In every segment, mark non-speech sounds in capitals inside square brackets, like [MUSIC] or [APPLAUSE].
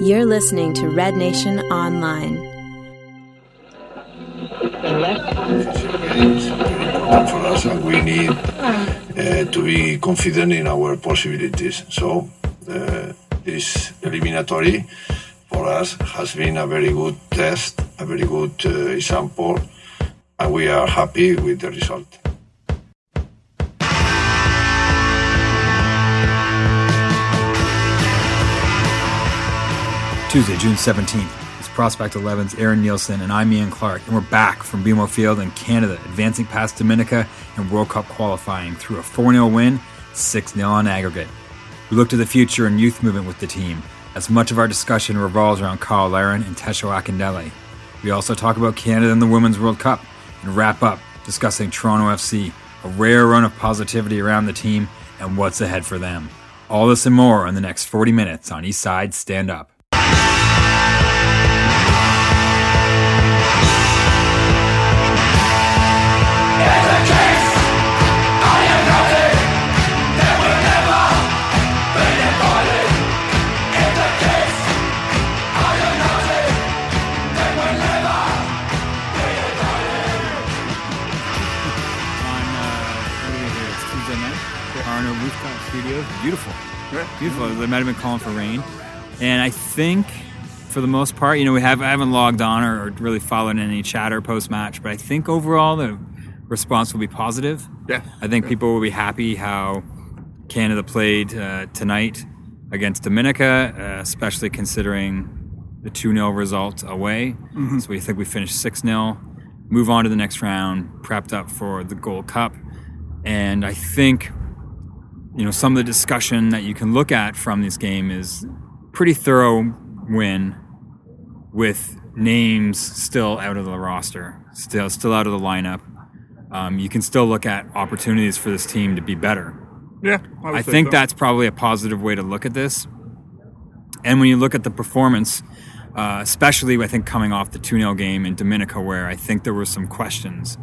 You're listening to Red Nation Online. For us, and we need uh, to be confident in our possibilities. So, uh, this eliminatory for us has been a very good test, a very good uh, example, and we are happy with the result. Tuesday, June 17th. It's Prospect 11's Aaron Nielsen and I'm Ian Clark, and we're back from BMO Field in Canada, advancing past Dominica and World Cup qualifying through a 4 0 win, 6 0 on aggregate. We look to the future and youth movement with the team, as much of our discussion revolves around Kyle Larin and Tesho Akindele. We also talk about Canada and the Women's World Cup, and wrap up discussing Toronto FC, a rare run of positivity around the team, and what's ahead for them. All this and more in the next 40 minutes on East Side Stand Up. Beautiful. Beautiful. They might have been calling for rain. And I think for the most part, you know, we have I haven't logged on or, or really followed any chatter post match, but I think overall the response will be positive. Yeah. I think people will be happy how Canada played uh, tonight against Dominica, uh, especially considering the 2 0 result away. So we think we finished 6 0, move on to the next round, prepped up for the Gold Cup. And I think, you know, some of the discussion that you can look at from this game is pretty thorough win with names still out of the roster, still still out of the lineup. Um, you can still look at opportunities for this team to be better. Yeah, would I think so. that's probably a positive way to look at this. And when you look at the performance, uh, especially I think coming off the 2 0 game in Dominica, where I think there were some questions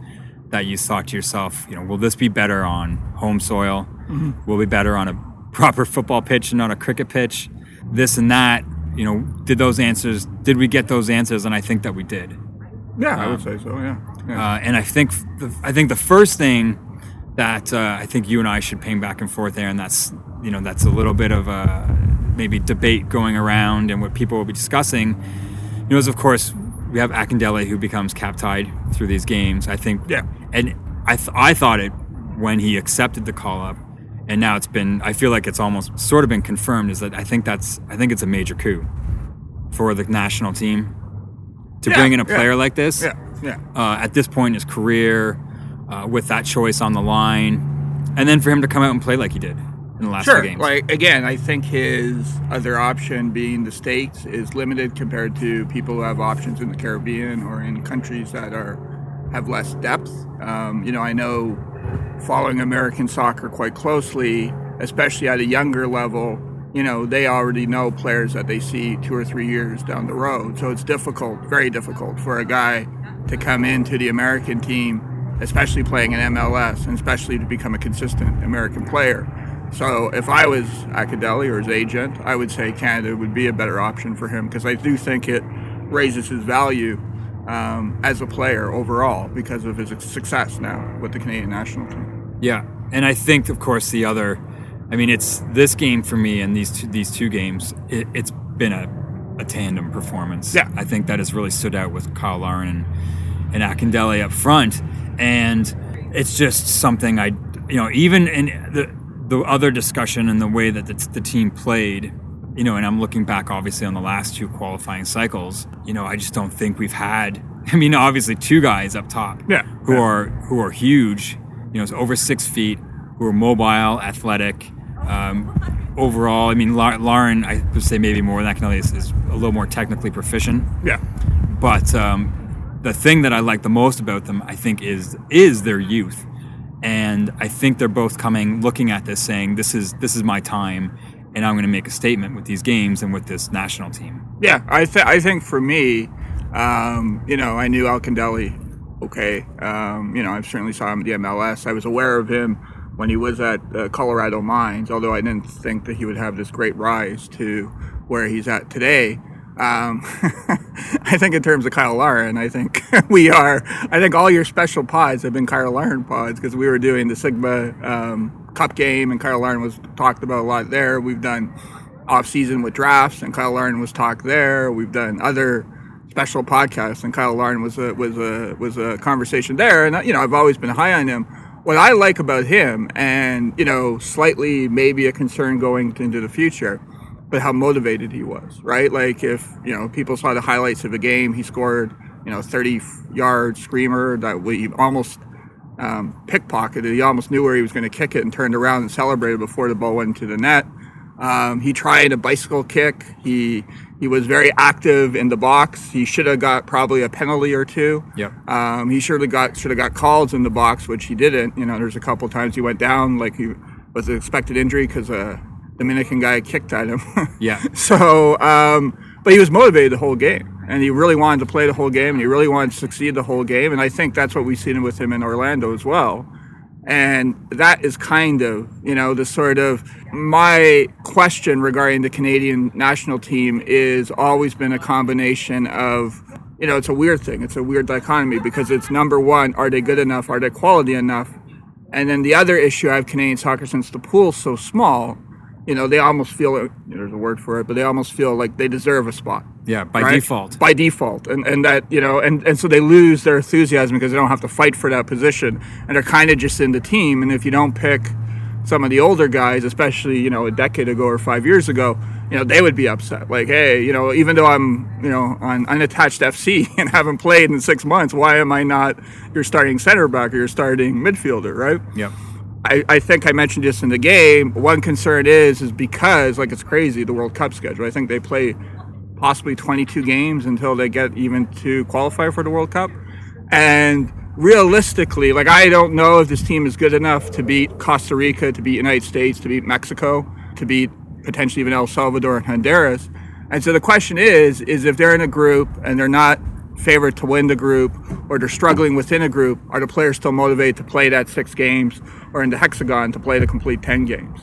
that you thought to yourself, you know, will this be better on home soil? Mm-hmm. Will it be better on a proper football pitch and not a cricket pitch? This and that. You know, did those answers, did we get those answers? And I think that we did. Yeah, I would say so. Yeah. yeah. Uh, and I think the, I think the first thing that uh, I think you and I should ping back and forth there, and that's you know that's a little bit of a maybe debate going around, and what people will be discussing. You know, is of course we have Akindele who becomes cap tied through these games. I think, Yeah. and I th- I thought it when he accepted the call up, and now it's been. I feel like it's almost sort of been confirmed. Is that I think that's I think it's a major coup for the national team to Yeah, bring in a yeah. player like this yeah. Yeah. uh, at this point in his career uh, with that choice on the line, and then for him to come out and play like he did in the last Sure. two games. Like again, I think his other option being the states is limited compared to people who have options in the Caribbean or in countries that are have less depth. Um, you know, I know following American soccer quite closely, especially at a younger level. You know, they already know players that they see two or three years down the road. So it's difficult, very difficult for a guy to come into the American team, especially playing in MLS, and especially to become a consistent American player. So if I was Akindele or his agent, I would say Canada would be a better option for him because I do think it raises his value um, as a player overall because of his success now with the Canadian national team. Yeah, and I think, of course, the other. I mean, it's this game for me and these two, these two games. It, it's been a, a tandem performance. Yeah. I think that has really stood out with Kyle Larin and, and Akindele up front, and it's just something I, you know, even in the the other discussion and the way that the, the team played. You know, and I'm looking back obviously on the last two qualifying cycles. You know, I just don't think we've had. [LAUGHS] I mean, obviously two guys up top Yeah, who yeah. are who are huge. You know, it's over six feet, who are mobile, athletic. Um, overall, I mean, Larin, I would say maybe more than Akindele is, is a little more technically proficient. Yeah, But um, the thing that I like the most about them, I think, is is their youth, and I think they're both coming, looking at this, saying, "This is this is my time, and I'm going to make a statement with these games and with this national team." yeah. I th- I think for me, um, you know, I knew Akindele. Okay, um, you know, I certainly saw him at the MLS. I was aware of him when he was at uh, Colorado Mines, although I didn't think that he would have this great rise to where he's at today. Um, [LAUGHS] I think in terms of Kyle Larin, I think [LAUGHS] we are. I think all your special pods have been Kyle Larin pods because we were doing the Sigma um, Cup game, and Kyle Larin was talked about a lot there. We've done off season with drafts, and Kyle Larin was talked there. We've done other special podcasts, and Kyle Larin was a was a was a conversation there. And you know, I've always been high on him. What I like about him, and you know, slightly maybe a concern going into the future but how motivated he was, right? Like if you know people saw the highlights of a game, he scored you know 30 yard screamer that we almost um, pickpocketed. He almost knew where he was going to kick it and turned around and celebrated before the ball went into the net. Um, he tried a bicycle kick. He he was very active in the box. He should have got probably a penalty or two. Yep. Um, he should have got should have got calls in the box, which he didn't. You know, there's a couple times he went down like he was an expected injury because a Dominican guy kicked at him. [LAUGHS] Yeah. so, um, but he was motivated the whole game, and he really wanted to play the whole game, and he really wanted to succeed the whole game, and I think that's what we've seen with him in Orlando as well. And that is kind of, you know, the sort of my question regarding the Canadian national team is always been a combination of, you know, it's a weird thing. It's a weird dichotomy because it's number one, are they good enough? Are they quality enough? And then the other issue I have Canadian soccer since the pool's so small you know, they almost feel there's a word for it, but they almost feel like they deserve a spot. Yeah, by right? default. By default. And, and that, you know, and, and so they lose their enthusiasm because they don't have to fight for that position. And they're kind of just in the team. And if you don't pick some of the older guys, especially, you know, a decade ago or five years ago, you know, they would be upset. Like, hey, you know, even though I'm, you know, on unattached FC [LAUGHS] and haven't played in six months, why am I not your starting center back or your starting midfielder, right? Yep. I, I think I mentioned this in the game. One concern is is because like it's crazy the World Cup schedule. I think they play possibly 22 games until they get even to qualify for the World Cup. And realistically, like I don't know if this team is good enough to beat Costa Rica, to beat United States, to beat Mexico, to beat potentially even El Salvador and Honduras. And so the question is, is if they're in a group and they're not favored to win the group or they're struggling within a group, are the players still motivated to play that six games or in the hexagon to play the complete 10 games?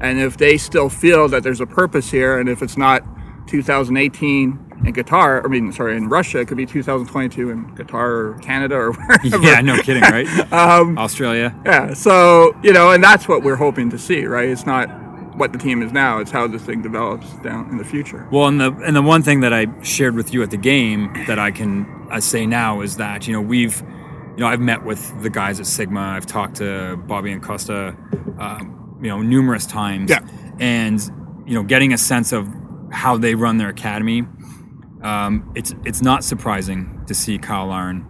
And if they still feel that there's a purpose here, and if it's not 2018 in Qatar, I mean, sorry, in Russia, it could be 2022 in Qatar or Canada or [LAUGHS] wherever. Yeah, no kidding, right? [LAUGHS] Um, Australia. Yeah, so, you know, and that's what we're hoping to see, right? It's not what the team is now, it's how this thing develops down in the future. Well, and the and the one thing that I shared with you at the game that I can uh, say now is that you know we've you know I've met with the guys at Sigma. I've talked to Bobby and Costa, um, you know, numerous times. Yeah. And you know, getting a sense of how they run their academy. Um, it's it's not surprising to see Kyle Larin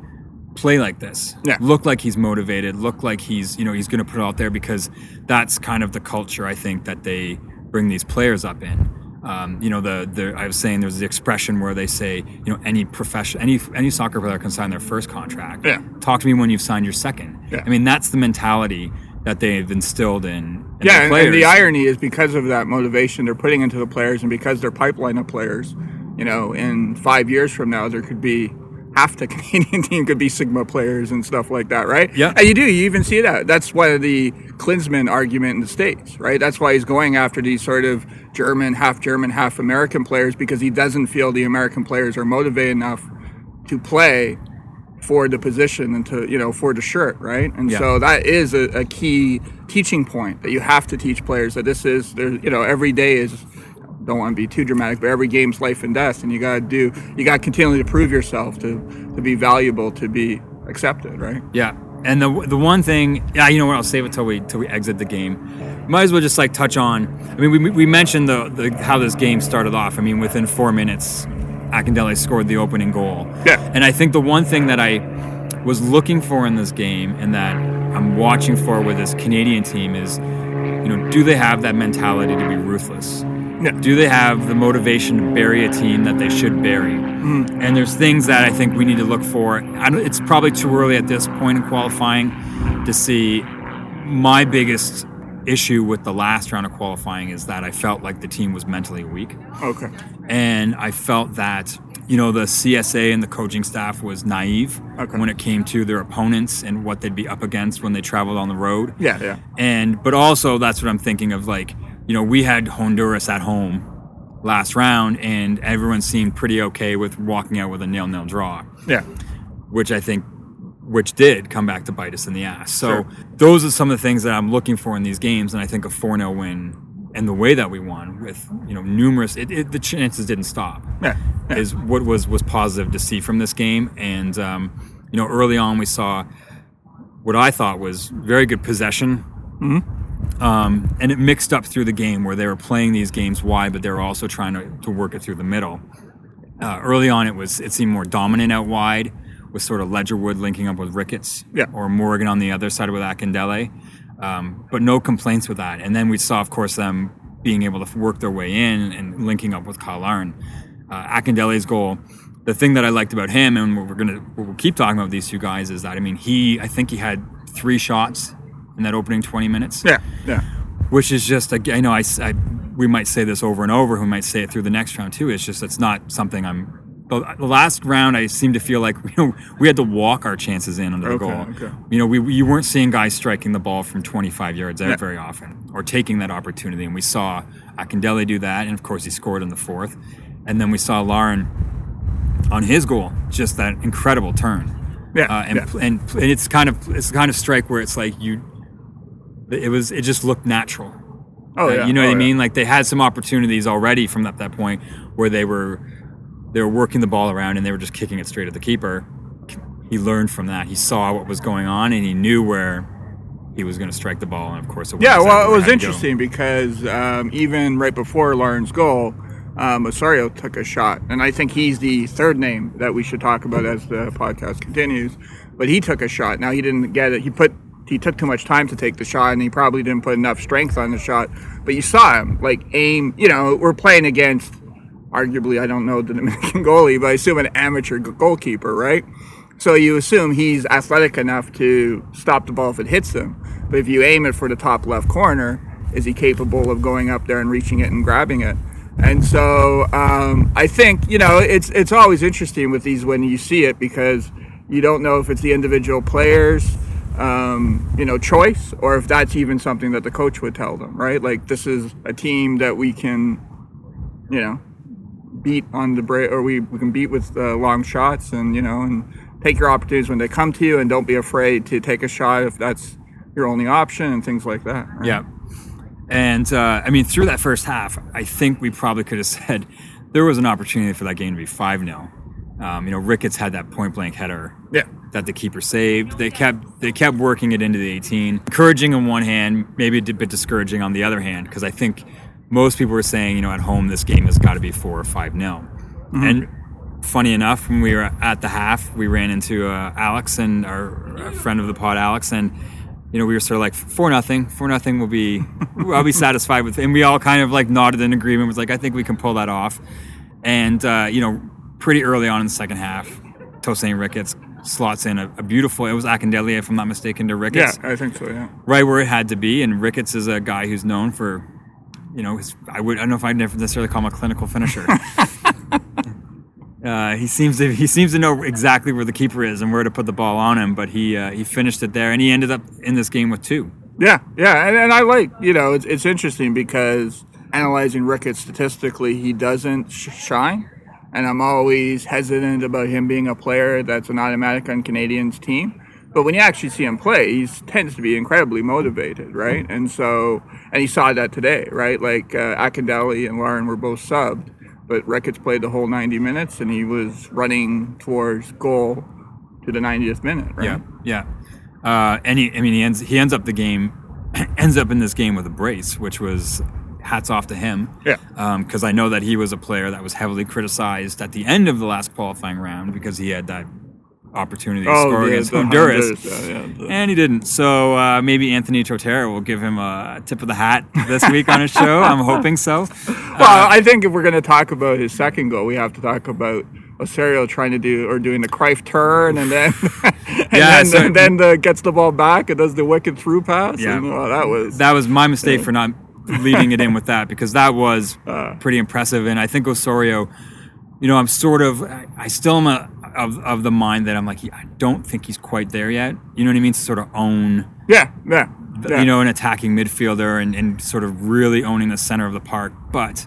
play like this. Yeah. Look like he's motivated. Look like he's you know he's going to put it out there because that's kind of the culture I think that they bring these players up in. Um, you know the, the I was saying there's the expression where they say you know any profession any any soccer player can sign their first contract. Yeah. Talk to me when you've signed your second. Yeah. I mean that's the mentality that they've instilled in. in yeah, the and, and the irony is because of that motivation they're putting into the players, and because they're pipeline of players, you know, in five years from now there could be half the [LAUGHS] Canadian team could be Sigma players and stuff like that, right? Yeah. and you do. You even see that. That's why the Klinsmann argument in the states, right? That's why he's going after these sort of German, half German, half American players because he doesn't feel the American players are motivated enough to play for the position and to you know for the shirt right and Yeah. so that is a, a key teaching point that you have to teach players that this is there you know every day is don't want to be too dramatic but every game's life and death and you got to do you got to continually to prove yourself to to be valuable to be accepted right Yeah, and the the one thing, yeah, you know what? I'll save it till we till we exit the game. Might as well just like touch on. I mean, we, we mentioned the, the how this game started off. I mean, within four minutes, Akindele scored the opening goal. Yeah. and I think the one thing that I was looking for in this game, and that I'm watching for with this Canadian team is, you know, do they have that mentality to be ruthless? Yeah. Do they have the motivation to bury a team that they should bury? Hmm. And there's things that I think we need to look for. It's probably too early at this point in qualifying to see. My biggest issue with the last round of qualifying is that I felt like the team was mentally weak, okay and I felt that you know the CSA and the coaching staff was naive Okay. when it came to their opponents and what they'd be up against when they traveled on the road yeah yeah and but also that's what I'm thinking of like you know we had Honduras at home last round, and everyone seemed pretty okay with walking out with a nil-nil draw, Yeah. which I think, which did come back to bite us in the ass. So Sure. those are some of the things that I'm looking for in these games, and I think a 4-0 win and the way that we won with you know numerous, it, it, the chances didn't stop Yeah. yeah. is what was was positive to see from this game. And um, you know, early on we saw what I thought was very good possession. Um, and it mixed up through the game where they were playing these games wide, but they were also trying to, to work it through the middle. Uh, early on, it was it seemed more dominant out wide, with sort of Ledgerwood linking up with Ricketts, Yeah. or Morgan on the other side with Akindele. Um, but no complaints with that. And then we saw, of course, them being able to work their way in and linking up with Kyle Larin. Uh, Akindele's goal. The thing that I liked about him, and what we're gonna we'll keep talking about with these two guys, is that I mean, he I think he had three shots in that opening 20 minutes Yeah. Yeah. which is just I know I, I- we might say this over and over. We might say it through the next round too. It's just it's not something I'm. The the last round, I seem to feel like [LAUGHS] you know we had to walk our chances in under the Okay, goal. okay. You know, we you weren't seeing guys striking the ball from 25 yards out Yeah. very often or taking that opportunity, and we saw Akindele do that, and of course he scored in the fourth, and then we saw Larin on his goal, just that incredible turn. Yeah, uh, and, yeah. and and it's kind of it's the kind of strike where it's like you, it was it just looked natural. Oh yeah. you know oh, what I yeah. mean? Like they had some opportunities already from that, that point where they were they were working the ball around and they were just kicking it straight at the keeper. He learned from that. He saw what was going on and he knew where he was going to strike the ball. And of course, it Yeah, well, it was go. interesting because um, even right before Larin's goal, um, Osorio took a shot, and I think he's the third name that we should talk about as the podcast continues. But he took a shot. Now he didn't get it. He put he took too much time to take the shot, and he probably didn't put enough strength on the shot. But you saw him like aim. You know, we're playing against arguably I don't know the [LAUGHS] Dominican goalie, but I assume an amateur goalkeeper, right? So you assume he's athletic enough to stop the ball if it hits him. But if you aim it for the top left corner, is he capable of going up there and reaching it and grabbing it? And so um, I think you know it's it's always interesting with these when you see it because you don't know if it's the individual players um, you know choice or if that's even something that the coach would tell them right like this is a team that we can you know beat on the break or we, we can beat with uh, long shots and you know and take your opportunities when they come to you and don't be afraid to take a shot if that's your only option and things like that right? Yeah. And uh, I mean, through that first half, I think we probably could have [LAUGHS] said there was an opportunity for that game to be 5 0. Um, you know, Ricketts had that point blank header that the keeper saved. They kept they kept working it into the 18, encouraging on one hand, maybe a bit discouraging on the other hand, because I think most people were saying, you know, at home this game has got to be four or five nil. And funny enough, when we were at the half, we ran into uh, Alex and our, friend of the pod, Alex, and you know we were sort of like four nothing, four nothing will be, I'll be [LAUGHS] satisfied with, and we all kind of like nodded in agreement. Was like, I think we can pull that off. And uh, you know, pretty early on in the second half, Tosaint Ricketts slots in a, a beautiful. It was Akindele, if I'm not mistaken, to Ricketts. yeah i think so yeah right where it had to be. And Ricketts is a guy who's known for, you know, his, I would I don't know if I'd never necessarily call him a clinical finisher. [LAUGHS] Uh, he seems to he seems to know exactly where the keeper is and where to put the ball on him, but he uh, he finished it there, and he ended up in this game with two. Yeah, yeah, and, and I like you know it's it's interesting because analyzing Ricketts statistically, he doesn't sh- shine, and I'm always hesitant about him being a player that's an automatic on Canadians team. But when you actually see him play, he tends to be incredibly motivated, right? And so, and he saw that today, right? Like uh, Akindele and Larin were both subbed, but Ricketts played the whole 90 minutes, and he was running towards goal to the 90th minute, right? Yeah, yeah. Uh, and he, I mean, he ends he ends up the game, [CLEARS THROAT] ends up in this game with a brace, which was hats off to him. Yeah. Because I know that he was a player that was heavily criticized at the end of the last qualifying round because he had that opportunity to score yeah, against Honduras. Honduras, yeah, And he didn't. So uh, maybe Anthony Totera will give him a tip of the hat this week on his [LAUGHS] show. I'm hoping so. Well, I think if we're going to talk about his second goal, we have to talk about Osorio trying to do or doing the Cruyff turn and then [LAUGHS] and [LAUGHS] Yeah, then, so- and then the, gets the ball back and does the wicked through pass. Yeah. And, that was That was my mistake for not leading it in with that because that was [LAUGHS] Uh. pretty impressive. And I think Osorio, you know, I'm sort of, I I still am a, of, of the mind that I'm like, I don't think he's quite there yet. You know what I mean? To sort of own, yeah, yeah, yeah. you know, an attacking midfielder and, and sort of really owning the center of the park. But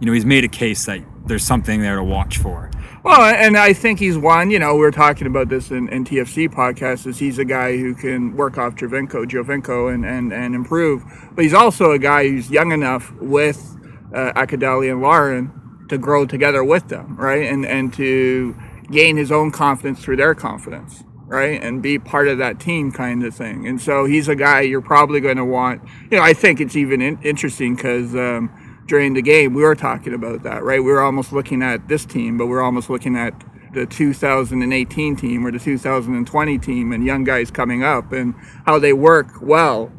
you know, he's made a case that there's something there to watch for. Well, and I think he's one. You know, we are talking about this in, in TFC podcast. Is he's a guy who can work off Giovinco, Giovinco, and, and and improve. But he's also a guy who's young enough with uh, Akindele and Larin to grow together with them, right? And and to gain his own confidence through their confidence, right? And be part of that team kind of thing. And so he's a guy you're probably going to want. You know, I think it's even in, interesting because. Um, during the game, we were talking about that, right? We were almost looking at this team, but we're almost looking at the 2018 team or the 2020 team and young guys coming up and how they work well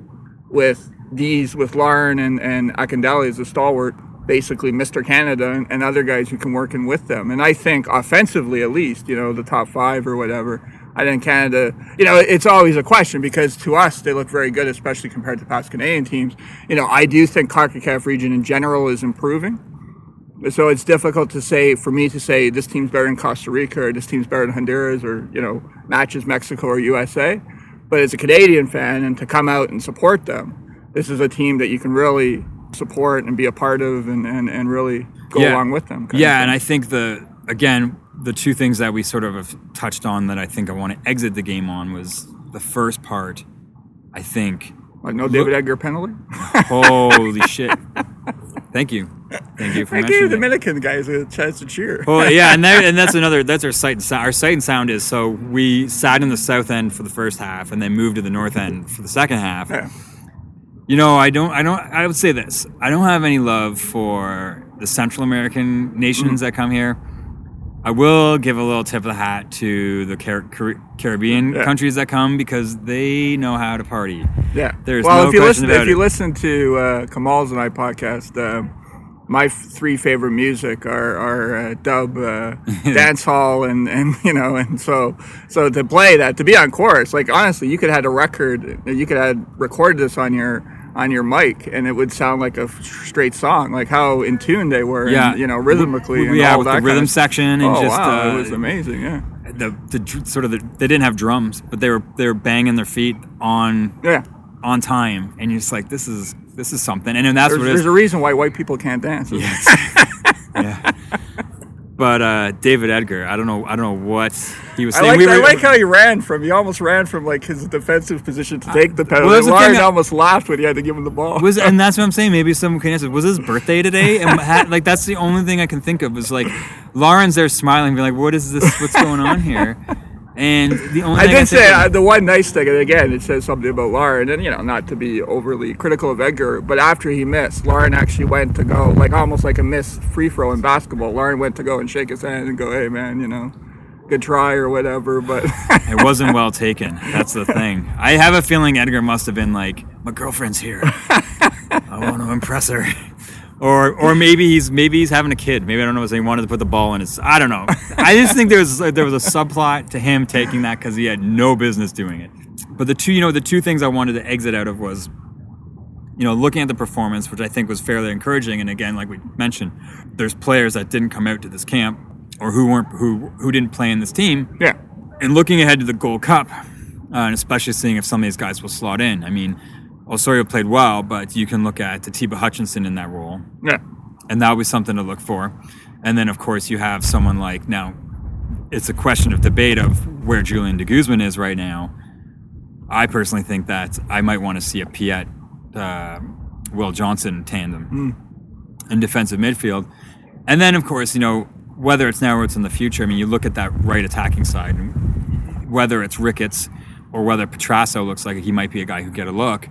with these, with Larin and, and Akindele as a stalwart, basically Mr. Canada and, and other guys who can work in with them. And I think offensively, at least, you know, the top five or whatever, I think Canada, you know, it's always a question because to us they look very good, especially compared to past Canadian teams. You know, I do think CONCACAF region in general is improving. So it's difficult to say for me to say this team's better than Costa Rica or this team's better than Honduras or you know matches Mexico or USA. But as a Canadian fan and to come out and support them, this is a team that you can really support and be a part of and, and, and really go yeah. along with them. Yeah, and I think the again the two things that we sort of have touched on that I think I want to exit the game on was the first part. I think. Like no David look, Edgar penalty. holy [LAUGHS] shit! Thank you, thank you for I mentioning. the Dominican guys a chance to cheer. Oh yeah, and that, and that's [LAUGHS] another. That's our sight and sound. Our sight and sound is so we sat in the south end for the first half, and then moved to the north end for the second half. Yeah. You know, I don't. I don't. I would say this. I don't have any love for the Central American nations mm. that come here. I will give a little tip of the hat to the Car- Car- Caribbean yeah. countries that come because they know how to party. Yeah. There's well, no if you question listen, about if it. you listen to uh, Kamal's and I podcast, uh, my f- three favorite music are, are uh, dub, uh, [LAUGHS] dance hall, and, and [LAUGHS] you know, and so so to play that, to be on chorus, like honestly, you could have had a record, you could have recorded this on your on your mic and it would sound like a straight song like how in tune they were yeah. and, you know rhythmically and yeah all with that the rhythm kind of, section and oh, just wow, uh, it was amazing yeah. the, the sort of the, they didn't have drums but they were they were banging their feet on yeah. on time and you're just like this is this is something and then that's there's, what it there's a reason why white people can't dance. Yes. [LAUGHS] [LAUGHS] Yeah but uh, David Edgar, I don't know, I don't know what he was I saying. like, we were, I like how he ran from. He almost ran from like his defensive position to take the penalty. well, Larin almost laughed when he had to give him the ball. was and that's [LAUGHS] what I'm saying. Maybe someone can answer. Was his birthday today? And had, like that's the only thing I can think of was like Larin's there smiling, being like, "What is this? What's going on here?" [LAUGHS] And the only I did think say uh, the one nice thing, and again, it says something about Larin, and you know, not to be overly critical of Edgar, but after he missed, Larin actually went to go, like almost like a missed free throw in basketball. Larin went to go and shake his hand and go, "Hey, man, you know, good try or whatever." But [LAUGHS] it wasn't well taken. That's the thing. I have a feeling Edgar must have been like, "My girlfriend's here. I want to impress her." Or, or maybe he's maybe he's having a kid. Maybe I don't know. So he wanted to put the ball in his. I don't know. I just think there was there was a subplot to him taking that because he had no business doing it. But the two, you know, the two things I wanted to exit out of was, you know, looking at the performance, which I think was fairly encouraging. And again, like we mentioned, there's players that didn't come out to this camp or who weren't who who didn't play in this team. yeah, And looking ahead to the Gold Cup, uh, and especially seeing if some of these guys will slot in. I mean, Osorio played well, but you can look at Atiba Hutchinson in that role, yeah, and that was something to look for. And then, of course, you have someone like now. It's a question of debate of where Julian de Guzman is right now. I personally think that I might want to see a Piette, uh, Will Johnson tandem in defensive midfield. And then, of course, you know, whether it's now or it's in the future, I mean, you look at that right attacking side, whether it's Ricketts or whether Petrasso looks like he might be a guy who get a look.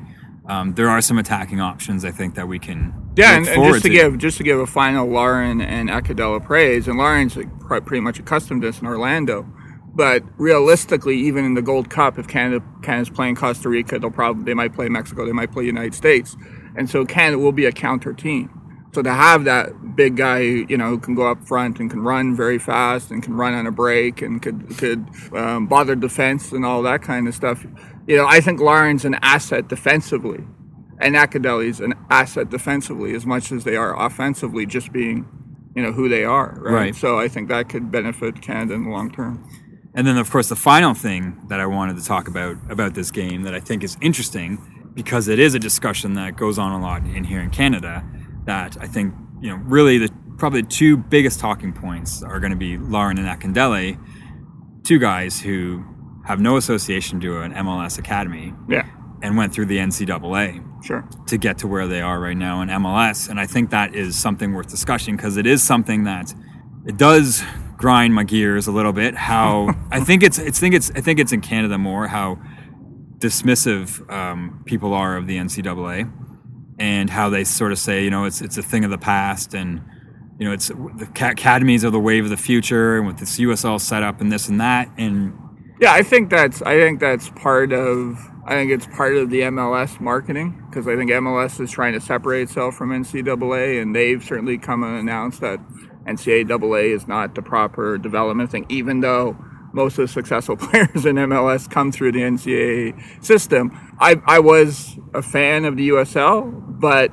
Um, there are some attacking options I think that we can yeah. And, and just to, give just to give a final Larin and Akindele praise, and Larin's like, pretty much accustomed to this in Orlando. But realistically, even in the Gold Cup, if Canada Canada's playing Costa Rica, they'll probably they might play Mexico, they might play United States, and so Canada will be a counter team. So to have that big guy, you know, who can go up front and can run very fast and can run on a break and could could um, bother defense and all that kind of stuff, you know, I think Larin's an asset defensively, and Akindele's an asset defensively as much as they are offensively, just being, you know, who they are. Right. Right. So I think that could benefit Canada in the long term. And then, of course, the final thing that I wanted to talk about about this game that I think is interesting because it is a discussion that goes on a lot in here in Canada. That I think you know really the probably the two biggest talking points are going to be Larin and Akindele, two guys who have no association to an MLS academy Yeah, and went through the NCAA sure. to get to where they are right now in MLS. And I think that is something worth discussing because it is something that it does grind my gears a little bit. How [LAUGHS] I think it's, it's think it's I think it's in Canada more how dismissive um, people are of the NCAA and how they sort of say you know it's it's a thing of the past and you know it's the ca- academies are the wave of the future and with this USL setup and this and that and Yeah, I think that's I think that's part of I think it's part of the MLS marketing because I think MLS is trying to separate itself from NCAA, and they've certainly come and announced that NCAA is not the proper development thing, even though most of the successful [LAUGHS] players in MLS come through the NCAA system. I, I was a fan of the USL, but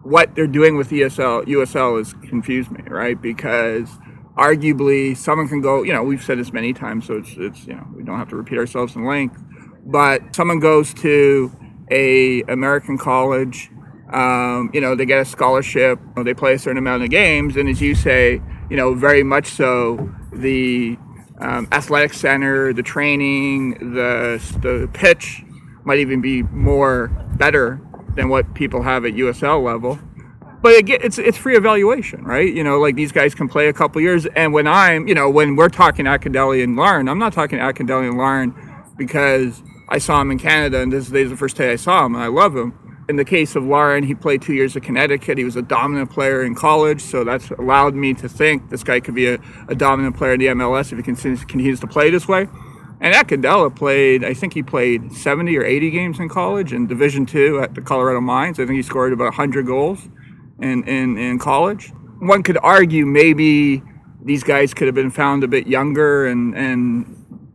what they're doing with ESL USL has confused me, right? Because arguably someone can go, you know, we've said this many times, so it's it's you know we don't have to repeat ourselves in length. But someone goes to a American college, um, you know, they get a scholarship, they play a certain amount of games, and as you say, you know, very much so the um, athletic center, the training, the the pitch might even be more better than what people have at USL level. But get- it's it's free evaluation, right? You know, like these guys can play a couple years, and when I'm, you know, when we're talking Akindele and Larin, I'm not talking Akindele and Larin because I saw him in Canada, and this is the first day I saw him, and I love him. In the case of Larin, he played two years at Connecticut. He was a dominant player in college, so that's allowed me to think this guy could be a, a dominant player in the MLS if he continues, continues to play this way. And Akindele played, I think he played 70 or 80 games in college in Division Two at the Colorado Mines. I think he scored about 100 goals in, in, in college. One could argue maybe these guys could have been found a bit younger and, and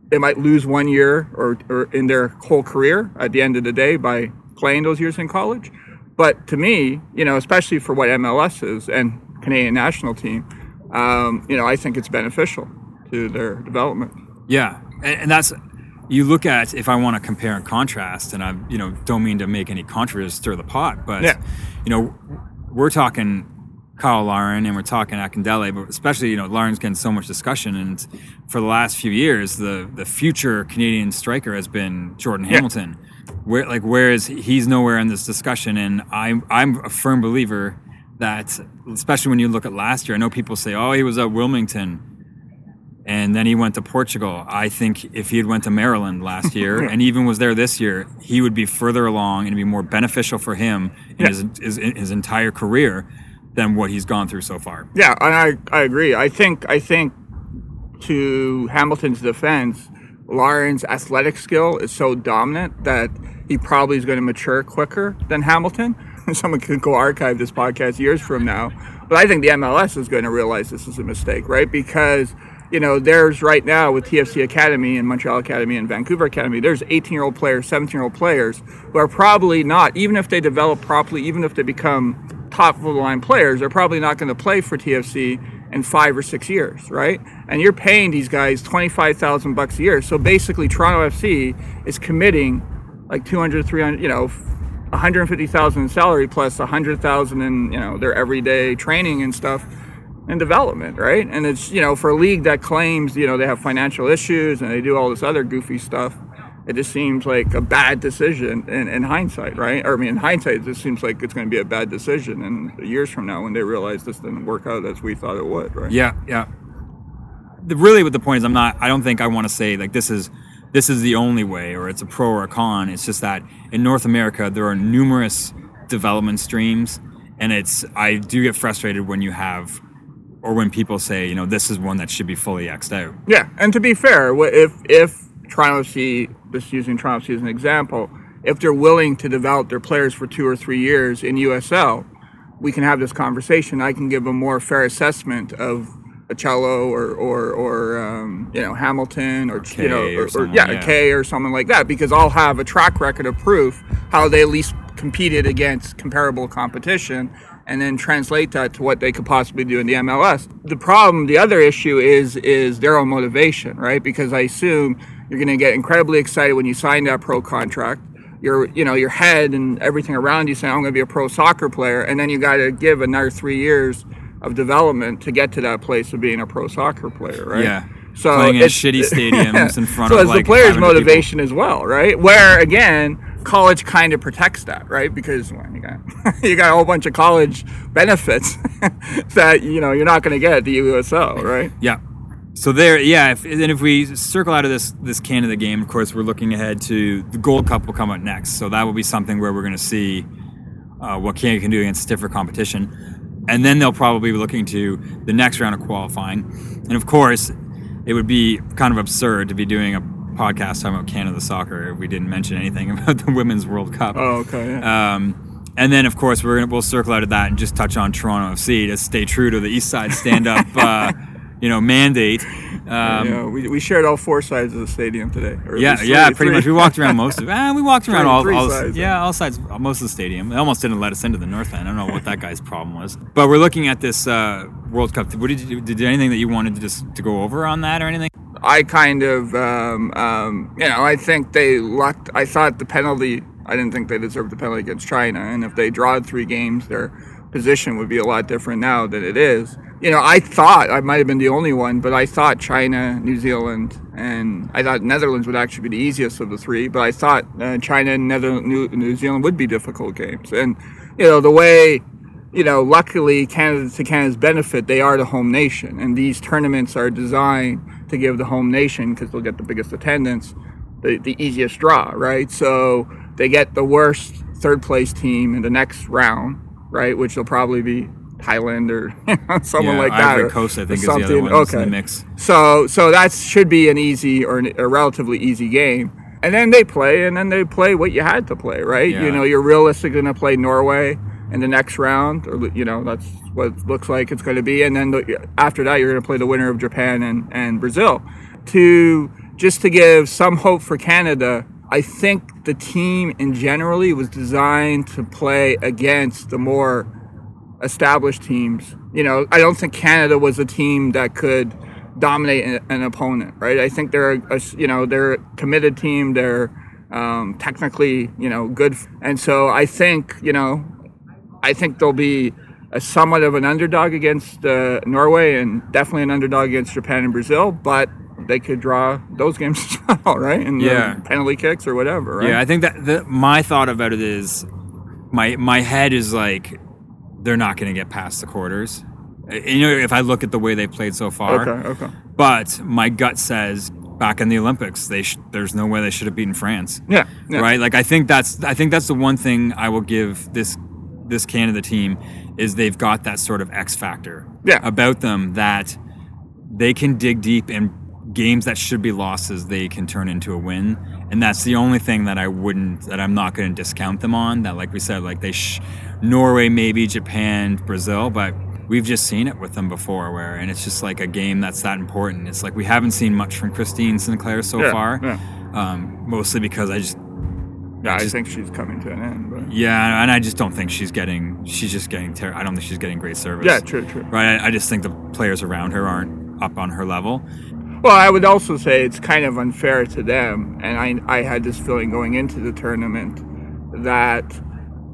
they might lose one year or, or in their whole career at the end of the day by playing those years in college. But to me, you know, especially for what MLS is and Canadian national team, um, you know, I think it's beneficial to their development. Yeah, and, and that's you look at if I want to compare and contrast, and I you know don't mean to make any controversy stir the pot, but Yeah. you know we're talking Kyle Larin and we're talking Akindele, but especially you know Larin's getting so much discussion, and for the last few years, the the future Canadian striker has been Jordan Yeah. Hamilton. Where like whereas he's nowhere in this discussion, and I'm I'm a firm believer that especially when you look at last year, I know people say, oh, he was at Wilmington and then he went to Portugal. I think if he had went to Maryland last year [LAUGHS] and even was there this year, he would be further along and be more beneficial for him in Yeah. his, his his entire career than what he's gone through so far. Yeah, and I, I agree. I think I think to Hamilton's defense, Larin's athletic skill is so dominant that he probably is going to mature quicker than Hamilton. [LAUGHS] Someone could go archive this podcast years from now. But I think the MLS is going to realize this is a mistake, right? Because you know, there's right now with TFC Academy and Montreal Academy and Vancouver Academy, there's 18 year old players, 17 year old players who are probably not, even if they develop properly, even if they become top of the line players, they're probably not going to play for TFC in five or six years, right? And you're paying these guys 25,000 bucks a year. So basically, Toronto FC is committing like 200, 300, you know, 150,000 in salary plus 100,000 in, you know, their everyday training and stuff and development, right? And it's, you know, for a league that claims, you know, they have financial issues and they do all this other goofy stuff, it just seems like a bad decision in, in hindsight, right? Or I mean, in hindsight, it just seems like it's going to be a bad decision in years from now when they realize this didn't work out as we thought it would, right? Yeah, yeah. The, really, what the point is, I'm not. I don't think I want to say like this is this is the only way or it's a pro or a con. It's just that in North America there are numerous development streams, and it's I do get frustrated when you have or when people say you know this is one that should be fully xed out. Yeah, and to be fair, if if FC, just using FC as an example, if they're willing to develop their players for two or three years in USL, we can have this conversation. I can give a more fair assessment of a cello or or or um, you know Hamilton or Kay you know or or, or, yeah, yeah. a K or someone like that because I'll have a track record of proof how they at least competed against comparable competition and then translate that to what they could possibly do in the MLS. The problem, the other issue is is their own motivation, right? Because I assume you're going to get incredibly excited when you sign that pro contract. Your you know your head and everything around you saying I'm going to be a pro soccer player, and then you got to give another three years of development to get to that place of being a pro soccer player, right? Yeah. So Playing in shitty [LAUGHS] stadiums in front so of like. So it's the player's 500 people. motivation as well, right? Where again, college kind of protects that, right? Because well, you got [LAUGHS] you got a whole bunch of college benefits [LAUGHS] that you know you're not going to get at the USL, right? Yeah. So there, yeah. If, and if we circle out of this this Canada game, of course, we're looking ahead to the Gold Cup will come up next. So that will be something where we're going to see uh, what Canada can do against stiffer competition, and then they'll probably be looking to the next round of qualifying. And of course, it would be kind of absurd to be doing a podcast talking about Canada soccer we didn't mention anything [LAUGHS] about the Women's World Cup. Oh, okay. Yeah. Um, and then, of course, we're gonna we'll circle out of that and just touch on Toronto FC to stay true to the East Side stand-up, [LAUGHS] uh, you know, mandate. Um, yeah, we, we shared all four sides of the stadium today. or yeah, least yeah, pretty three. much. We walked around most of. [LAUGHS] Eh, we walked around Three- all, three all sides, yeah, all sides, most of the stadium. They almost didn't let us into the north end. I don't know what that guy's problem was. But we're looking at this uh, World Cup. What did you did anything that you wanted to just to go over on that or anything? I kind of, um, um, you know, I think they lucked. I thought the penalty. I didn't think they deserved the penalty against China, and if they drawed three games, their position would be a lot different now than it is. You know, I thought I might have been the only one, but I thought China, New Zealand, and I thought Netherlands would actually be the easiest of the three. But I thought uh, China and Nether- New, New Zealand would be difficult games, and you know the way you know, luckily, Canada to Canada's benefit, they are the home nation, and these tournaments are designed to give the home nation because they'll get the biggest attendance, the, the easiest draw, right? So they get the worst third place team in the next round, right? Which will probably be Thailand or [LAUGHS] someone yeah, like that. Ivory or- Coast, I think, is the other something. one that's in Okay. the mix. So so that should be an easy or an, a relatively easy game. And then they play, and then they play what you had to play, right? Yeah. You know, you're realistically going to play Norway in the next round, or you know, that's what it looks like it's going to be. And then the, after that, you're going to play the winner of Japan and, and Brazil. To just to give some hope for Canada, I think the team in generally was designed to play against the more established teams. You know, I don't think Canada was a team that could dominate an, opponent, right? I think they're a, you know they're a committed team. They're um, technically you know good, and so I think you know I think they'll be a somewhat of an underdog against uh, Norway and definitely an underdog against Japan and Brazil, but they could draw those games [LAUGHS] right? And Yeah. penalty kicks or whatever, right? Yeah, I think that the, my thought about it is my my head is like they're not going to get past the quarters. You know, if I look at the way they played so far. Okay, okay. But my gut says back in the Olympics, they sh- there's no way they should have beaten France. Yeah, yeah. Right? Like I think that's I think that's the one thing I will give this this Canada team is they've got that sort of X factor Yeah. about them that they can dig deep and games that should be losses they can turn into a win and that's the only thing that I wouldn't that I'm not going to discount them on that like we said like they sh- Norway maybe Japan Brazil but we've just seen it with them before where and it's just like a game that's that important it's like we haven't seen much from Christine Sinclair so Yeah, far yeah. um, mostly because I just Yeah, I just- think she's coming to an end. But yeah and I just don't think she's getting she's just getting ter- I don't think she's getting great service yeah, true, true. right I, I just think the players around her aren't up on her level Well, I would also say it's kind of unfair to them, and I, I had this feeling going into the tournament that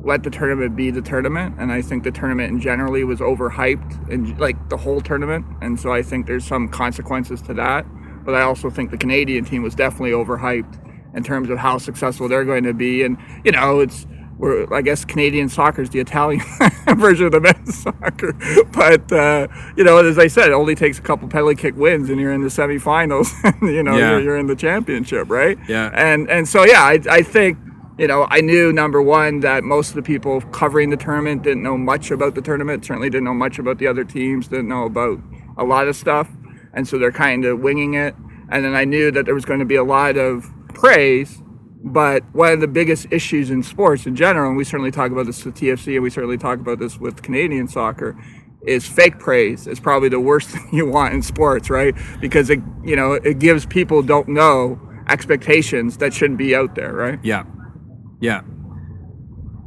let the tournament be the tournament, and I think the tournament in generally was overhyped, and like the whole tournament, and so I think there's some consequences to that. But I also think the Canadian team was definitely overhyped in terms of how successful they're going to be, and you know it's. We're, I guess Canadian soccer is the Italian [LAUGHS] version of the men's [LAUGHS] soccer, but uh, you know, as I said, it only takes a couple penalty kick wins, and you're in the semifinals. [LAUGHS] and, you know, Yeah. you're, you're in the championship, right? Yeah. And and so yeah, I, I think you know I knew number one that most of the people covering the tournament didn't know much about the tournament. Certainly didn't know much about the other teams. Didn't know about a lot of stuff, and so they're kind of winging it. And then I knew that there was going to be a lot of praise. But one of the biggest issues in sports in general, and we certainly talk about this with TFC, and we certainly talk about this with Canadian soccer, is fake praise. It's probably the worst [LAUGHS] thing you want in sports, right? Because it, you know, it gives people don't know expectations that shouldn't be out there, right? Yeah. Yeah.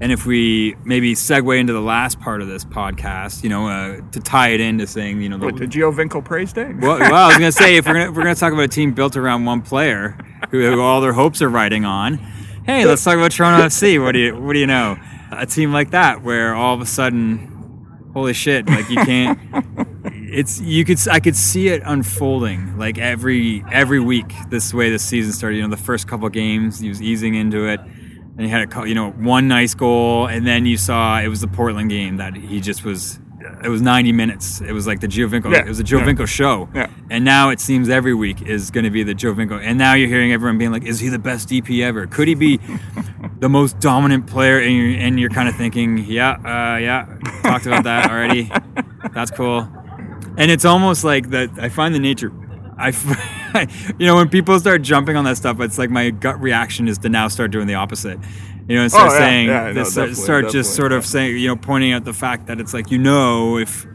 And if we maybe segue into the last part of this podcast, you know, uh, to tie it into saying, you know, the, What, the Giovinco praise day? well, well, I was going to say if we're going [LAUGHS] to, we're going to talk about a team built around one player who, who all their hopes are riding on. Hey, let's talk about Toronto FC. What do you what do you know? A team like that where all of a sudden holy shit! Like you can't. it's you could I could see it unfolding like every every week. This way the season started. You know, the first couple games he was easing into it, and he had a you know one nice goal, and then you saw it was the Portland game that he just was. It was 90 minutes. It was like the Giovinco. Yeah, It was a Giovinco show. Yeah. And now it seems every week is going to be the Giovinco. And now you're hearing everyone being like, "Is he the best DP ever? Could he be [LAUGHS] the most dominant player?" And you're, and you're kind of thinking, "Yeah, uh, yeah, talked about that already. That's cool." And it's almost like that. I find the nature. I, [LAUGHS] [LAUGHS] you know, when people start jumping on that stuff, it's like my gut reaction is to now start doing the opposite. You know, and start Oh, yeah, saying, yeah, no, this- start, start just sort of yeah. saying, you know, pointing out the fact that it's like, you know, if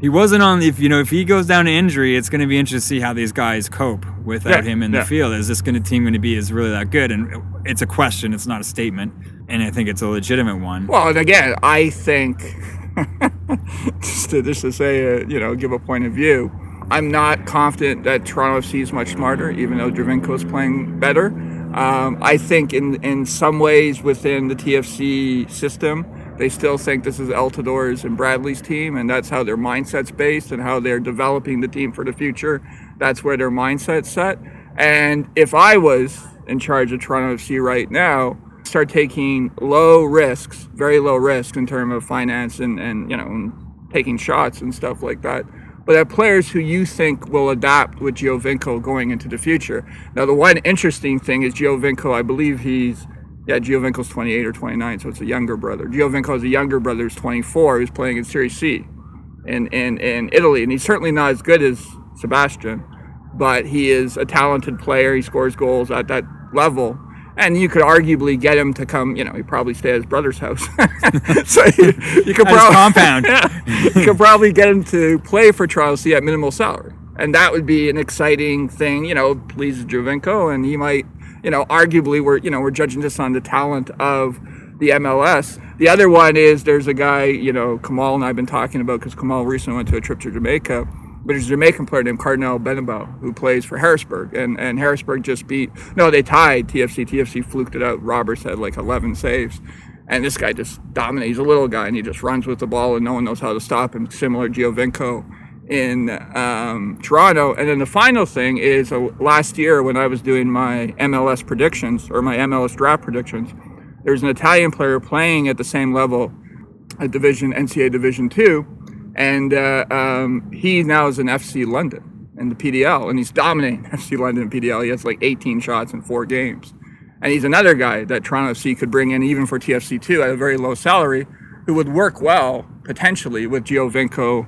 he wasn't on, if you know, if he goes down to injury, it's going to be interesting to see how these guys cope without him in the field. Is this going to team going to be is really that good? And it's a question. It's not a statement, and I think it's a legitimate one. Well, and again, I think [LAUGHS] just to just to say, uh, you know, give a point of view. I'm not confident that Toronto FC is much smarter, even though Giovinco is playing better. Um, I think in in some ways within the TFC system, they still think this is Altidore's and Bradley's team, and that's how their mindset's based and how they're developing the team for the future. That's where their mindset's set. And if I was in charge of Toronto FC right now, start taking low risks, very low risks in terms of finance and, and you know, taking shots and stuff like that. But have players who you think will adapt with Giovinco going into the future. Now, the one interesting thing is Giovinco, I believe he's, yeah, Giovinco's 28 or 29, so it's a younger brother. Giovinco's a younger brother who's 24, who's playing in Serie C in, in, in Italy. And he's certainly not as good as Sebastian, but he is a talented player. He scores goals at that level. And you could arguably get him to come, you know, he'd probably stay at his brother's house. [LAUGHS] so you, you could probably compound. [LAUGHS] Yeah, you could probably get him to play for Trial C at minimal salary. And that would be an exciting thing, you know, please Giovinco and he might, you know, arguably we're, you know, we're judging this on the talent of the MLS. The other one is there's a guy, you know, Kamal and I've been talking about because Kamal recently went to a trip to Jamaica. But there's a Jamaican player named Cardinal Benabao who plays for Harrisburg, and, and Harrisburg just beat no, they tied TFC. TFC fluked it out. Roberts had like 11 saves, and this guy just dominates. He's a little guy, and he just runs with the ball, and no one knows how to stop him. Similar Giovinco in um, Toronto. And then the final thing is uh, last year when I was doing my MLS predictions or my MLS draft predictions, there's an Italian player playing at the same level at Division NCAA Division Two, and uh, um, he now is in FC London in the PDL, and he's dominating [LAUGHS] FC London PDL. He has like 18 shots in four games, and he's another guy that Toronto FC could bring in even for TFC two at a very low salary, who would work well potentially with Giovinco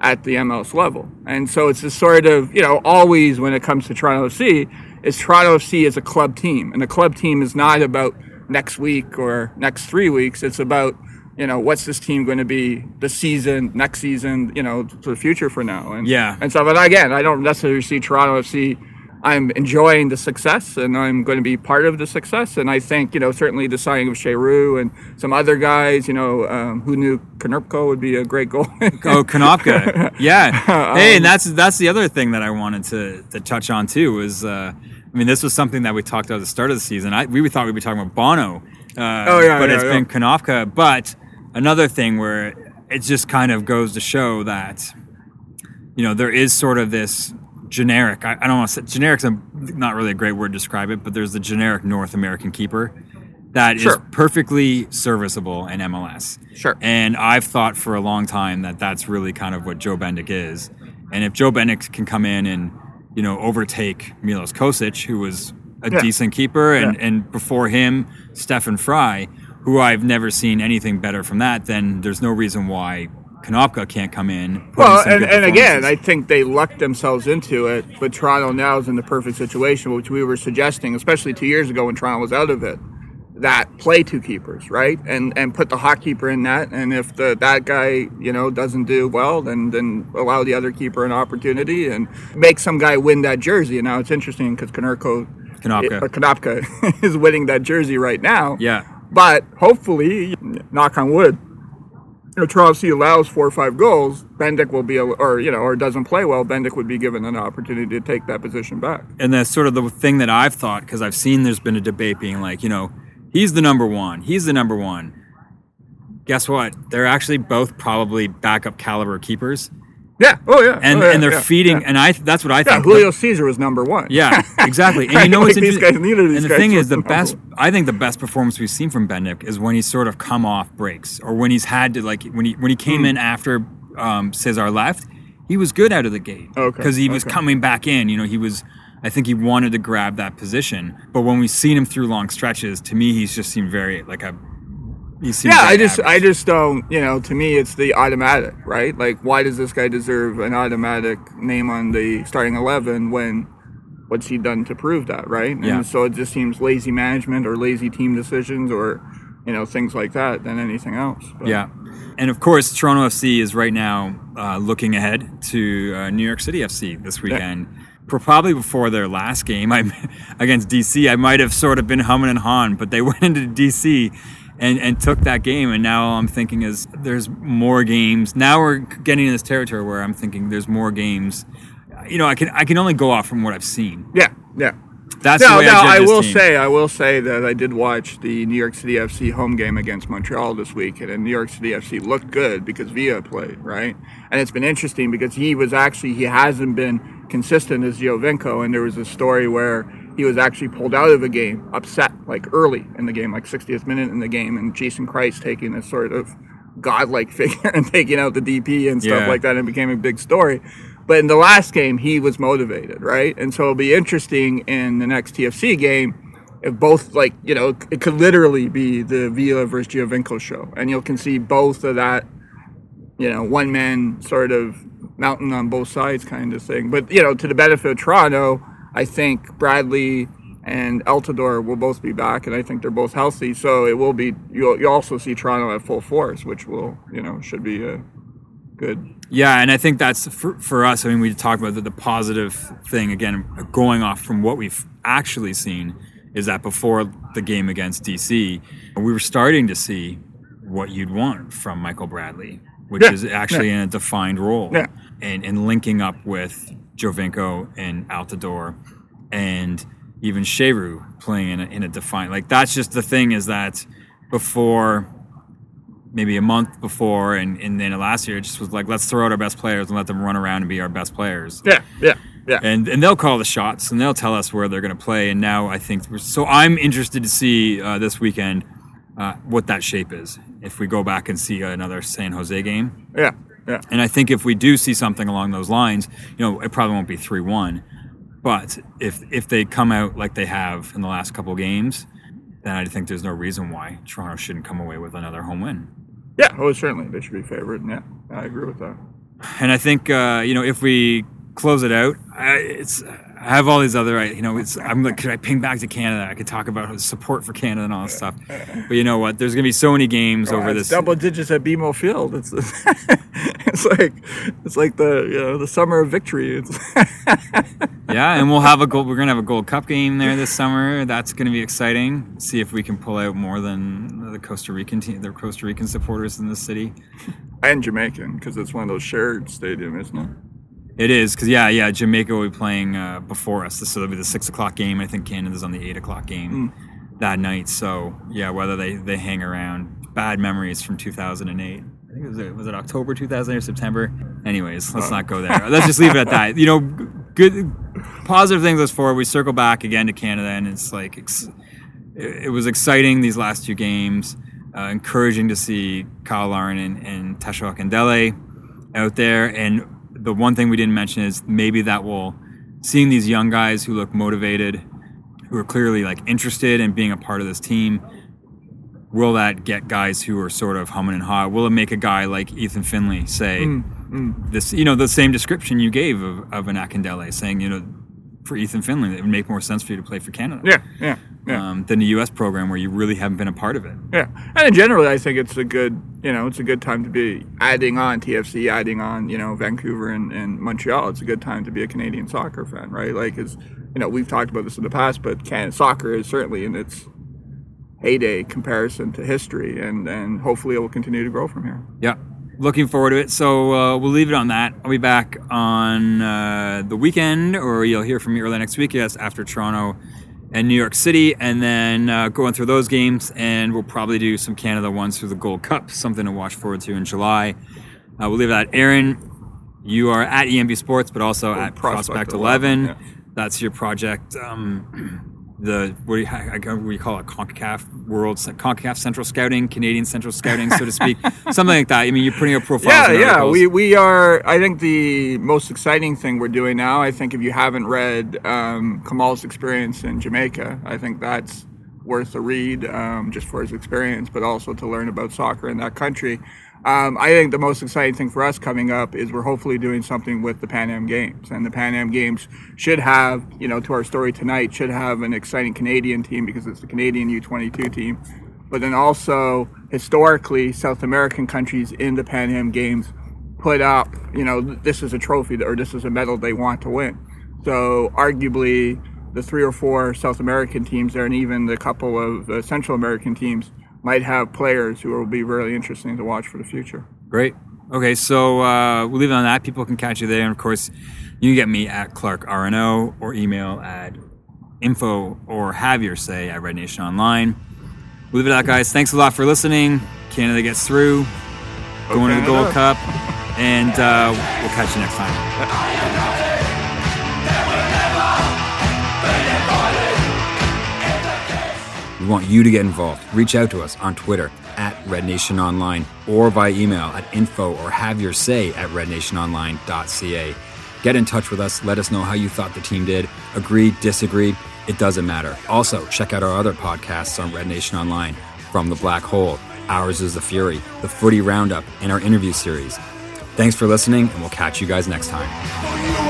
at the MLS level. And so it's just sort of you know always when it comes to Toronto FC, is Toronto FC is a club team, and a club team is not about next week or next three weeks. It's about you know what's this team going to be this season next season you know to the future for now and Yeah. and so but again i don't necessarily see toronto fc i'm enjoying the success and i'm going to be part of the success and i think you know certainly the signing of Cheyrou and some other guys you know um, who knew Konopko would be a great goal Oh, Konopka. [LAUGHS] Yeah. Hey, and that's that's the other thing that I wanted to, to touch on too was uh, I mean this was something that we talked about at the start of the season. I we thought we'd be talking about Bono. Uh, Oh, yeah, but yeah, it's yeah. been Konopka. But another thing where it just kind of goes to show that you know there is sort of this generic. I, I don't want to say generic's a, not really a great word to describe it, but there's the generic North American keeper that is Sure. perfectly serviceable in MLS. Sure. And I've thought for a long time that that's really kind of what Joe Bendik is. And if Joe Bendik can come in and, you know, overtake Milos Kosic, who was a Yeah. decent keeper, and, Yeah. and before him, Stefan Frei, who I've never seen anything better from that, then there's no reason why Konopka can't come in. Well, and, and again, I think they lucked themselves into it, but Toronto now is in the perfect situation, which we were suggesting, especially two years ago when Toronto was out of it, that play two keepers, right? And and put the hot keeper in that, and if the that guy, you know, doesn't do well, then then allow the other keeper an opportunity and make some guy win that jersey. And now it's interesting because Konopka, uh, Konopka. or [LAUGHS] Konopka is winning that jersey right now. Yeah. But hopefully, knock on wood, if Toronto allows four or five goals, Bendik will be, or you know, or doesn't play well, Bendik would be given an opportunity to take that position back. and that's sort of the thing that I've thought because I've seen there's been a debate being like, you know, he's the number one, he's the number one. guess what? They're actually both probably backup caliber keepers, Yeah. Oh yeah. and Oh, yeah, and they're yeah, feeding. Yeah, And I that's what I yeah think. Julio Cesar was number one. Yeah, exactly. And you [LAUGHS] know what's like these interesting? guys- neither of these and the thing is, the best. one. I think the best performance we've seen from Bendik is when he's sort of come off breaks, or when he's had to like when he when he came Hmm. in after um, Cesar left. He was good out of the gate Okay, because he was okay. coming back in. You know, he was. I think he wanted to grab that position, but when we've seen him through long stretches, to me, he's just seemed very like a. Yeah, I just, I just don't, you know, to me, it's the automatic, right? Like, why does this guy deserve an automatic name on the starting 11 when what's he done to prove that, right? Yeah. And so it just seems lazy management or lazy team decisions or, you know, things like that than anything else. But- Yeah. And of course, Toronto FC is right now uh, looking ahead to uh, New York City FC this weekend. Pro- Probably before their last game I, [LAUGHS] against DC, I might have sort of been humming and hawing, but they [LAUGHS] went into DC and, and took that game. And now I'm thinking is there's more games. Now we're getting in this territory where I'm thinking there's more games. You know, I can I can only go off from what I've seen. Yeah, yeah. That's the No, way no, I, I will team. say, I will say that I did watch the New York City FC home game against Montreal this week, and New York City FC looked good because Villa played, right? And it's been interesting because he was actually he hasn't been consistent as Giovinco, and there was a story where he was actually pulled out of a game, upset like early in the game, like 60th minute in the game, and Jason Kreis taking this sort of godlike [LAUGHS] figure and taking out the DP and stuff Yeah. like that, and it became a big story. But in the last game, he was motivated, right? And so it'll be interesting in the next TFC game if both, like, you know, it could literally be the Villa versus Giovinco show. And you can see both of that, you know, one man sort of mountain on both sides kind of thing. But, you know, to the benefit of Toronto, I think Bradley and Altidore will both be back, and I think they're both healthy. So it will be, you'll, you also see Toronto at full force, which will, you know, should be a good Yeah, and I think that's for, for us. I mean, we talked about the, the positive thing again, going off from what we've actually seen is that before the game against DC, we were starting to see what you'd want from Michael Bradley, which Yeah, is actually in a defined role Yeah. and, and linking up with Giovinco and Altidore and even Cheyrou playing in a, in a defined like that's just the thing is that before maybe a month before and, and then last year it just was like let's throw out our best players and let them run around and be our best players. Yeah, yeah, yeah. and and they'll call the shots and they'll tell us where they're going to play. And now i think we're, so i'm interested to see uh, this weekend uh, what that shape is. If we go back and see another san jose game. Yeah, yeah. and i think if we do see something along those lines you know it probably won't be 3-1 but if if they come out like they have in the last couple games then i think there's no reason why toronto shouldn't come away with another home win Yeah, oh, certainly they should be favored. Yeah, I agree with that. and I think uh, you know if we close it out, I, it's I have all these other you know it's I'm like could I ping back to Canada? I could talk about support for Canada and all this stuff, but you know what? There's gonna be so many games over It's this. double digits at BMO Field. It's [LAUGHS] it's like it's like the you know the summer of victory. [LAUGHS] Yeah, and we'll have a gold. We're gonna have a Gold Cup game there this summer. That's gonna be exciting. See if we can pull out more than the Costa Rican team, the Costa Rican supporters in the city. and Jamaican because it's one of those shared stadium, isn't it? It is because yeah, yeah, Jamaica will be playing uh, before us, so it'll be the six o'clock game. I think Canada's on the eight o'clock game that night. So yeah, whether they they hang around. Bad memories from 2008. I think it was, was it October 2000 or September. Anyways, let's not go there. Let's just leave it at that. You know, good positive things as forward. We circle back again to Canada, and it's like ex- it was exciting these last two games. Uh, encouraging to see Kyle Larin and, and Tesho Akindele out there. And the one thing we didn't mention is maybe that will seeing these young guys who look motivated, who are clearly like interested in being a part of this team. Will that get guys who are sort of humming and hawing? Will it make a guy like Ethan Finlay say mm, mm. this? You know, the same description you gave of, of an Akindele, saying you know, for Ethan Finlay, it would make more sense for you to play for Canada Yeah, yeah, yeah. um, than the U.S. program where you really haven't been a part of it. Yeah, and generally, I think it's a good, you know, it's a good time to be adding on TFC, adding on, you know, Vancouver and, and Montreal. It's a good time to be a Canadian soccer fan, right? Like, is you know, we've talked about this in the past, but Canada soccer is certainly in its heyday comparison to history, and and hopefully it will continue to grow from here. Yeah, looking forward to it. So uh, we'll leave it on that. I'll be back on uh, the weekend, or you'll hear from me early next week. Yes, after Toronto and New York City, and then uh, going through those games. And we'll probably do some Canada ones through the Gold Cup, something to watch forward to in July. Uh, we'll leave that. Aaron, you are at EMB Sports, but also Oh, at Prospect Prospect 11, 11. That's your project. Um, [CLEARS THROAT] the what do, you, I- I- you call it? CONCACAF World, CONCACAF Central Scouting, Canadian Central Scouting, so to speak, [LAUGHS] something like that. I mean, you're putting up profile. Yeah, yeah. We we are. I think the most exciting thing we're doing now. I think if you haven't read um, Kamal's experience in Jamaica, I think that's worth a read um, just for his experience, but also to learn about soccer in that country. Um, I think the most exciting thing for us coming up is we're hopefully doing something with the Pan Am Games, and the Pan Am Games should have, you know, to our story tonight, should have an exciting Canadian team because it's the Canadian U22 team but then also historically South American countries in the Pan Am Games put up, you know, this is a trophy or this is a medal they want to win. So arguably, the three or four South American teams there, and even the couple of uh, Central American teams, might have players who will be really interesting to watch for the future. Great. Okay, so uh, we'll leave it on that. People can catch you there. And of course, you can get me at Clark RNO or email at info or have your say at Red Nation Online. We'll leave it at that, guys. Thanks a lot for listening. Canada gets through, going to the Gold. Cup, and uh, we'll catch you next time. [LAUGHS] We want you to get involved. Reach out to us on Twitter at Red Nation Online or by email at info or have your say at rednationonline.ca. Get in touch with us. Let us know how you thought the team did. Agreed, disagreed, it doesn't matter. Also, check out our other podcasts on Red Nation Online From the Black Hole, Ours is the Fury, the Footy Roundup, and our interview series. Thanks for listening, and we'll catch you guys next time.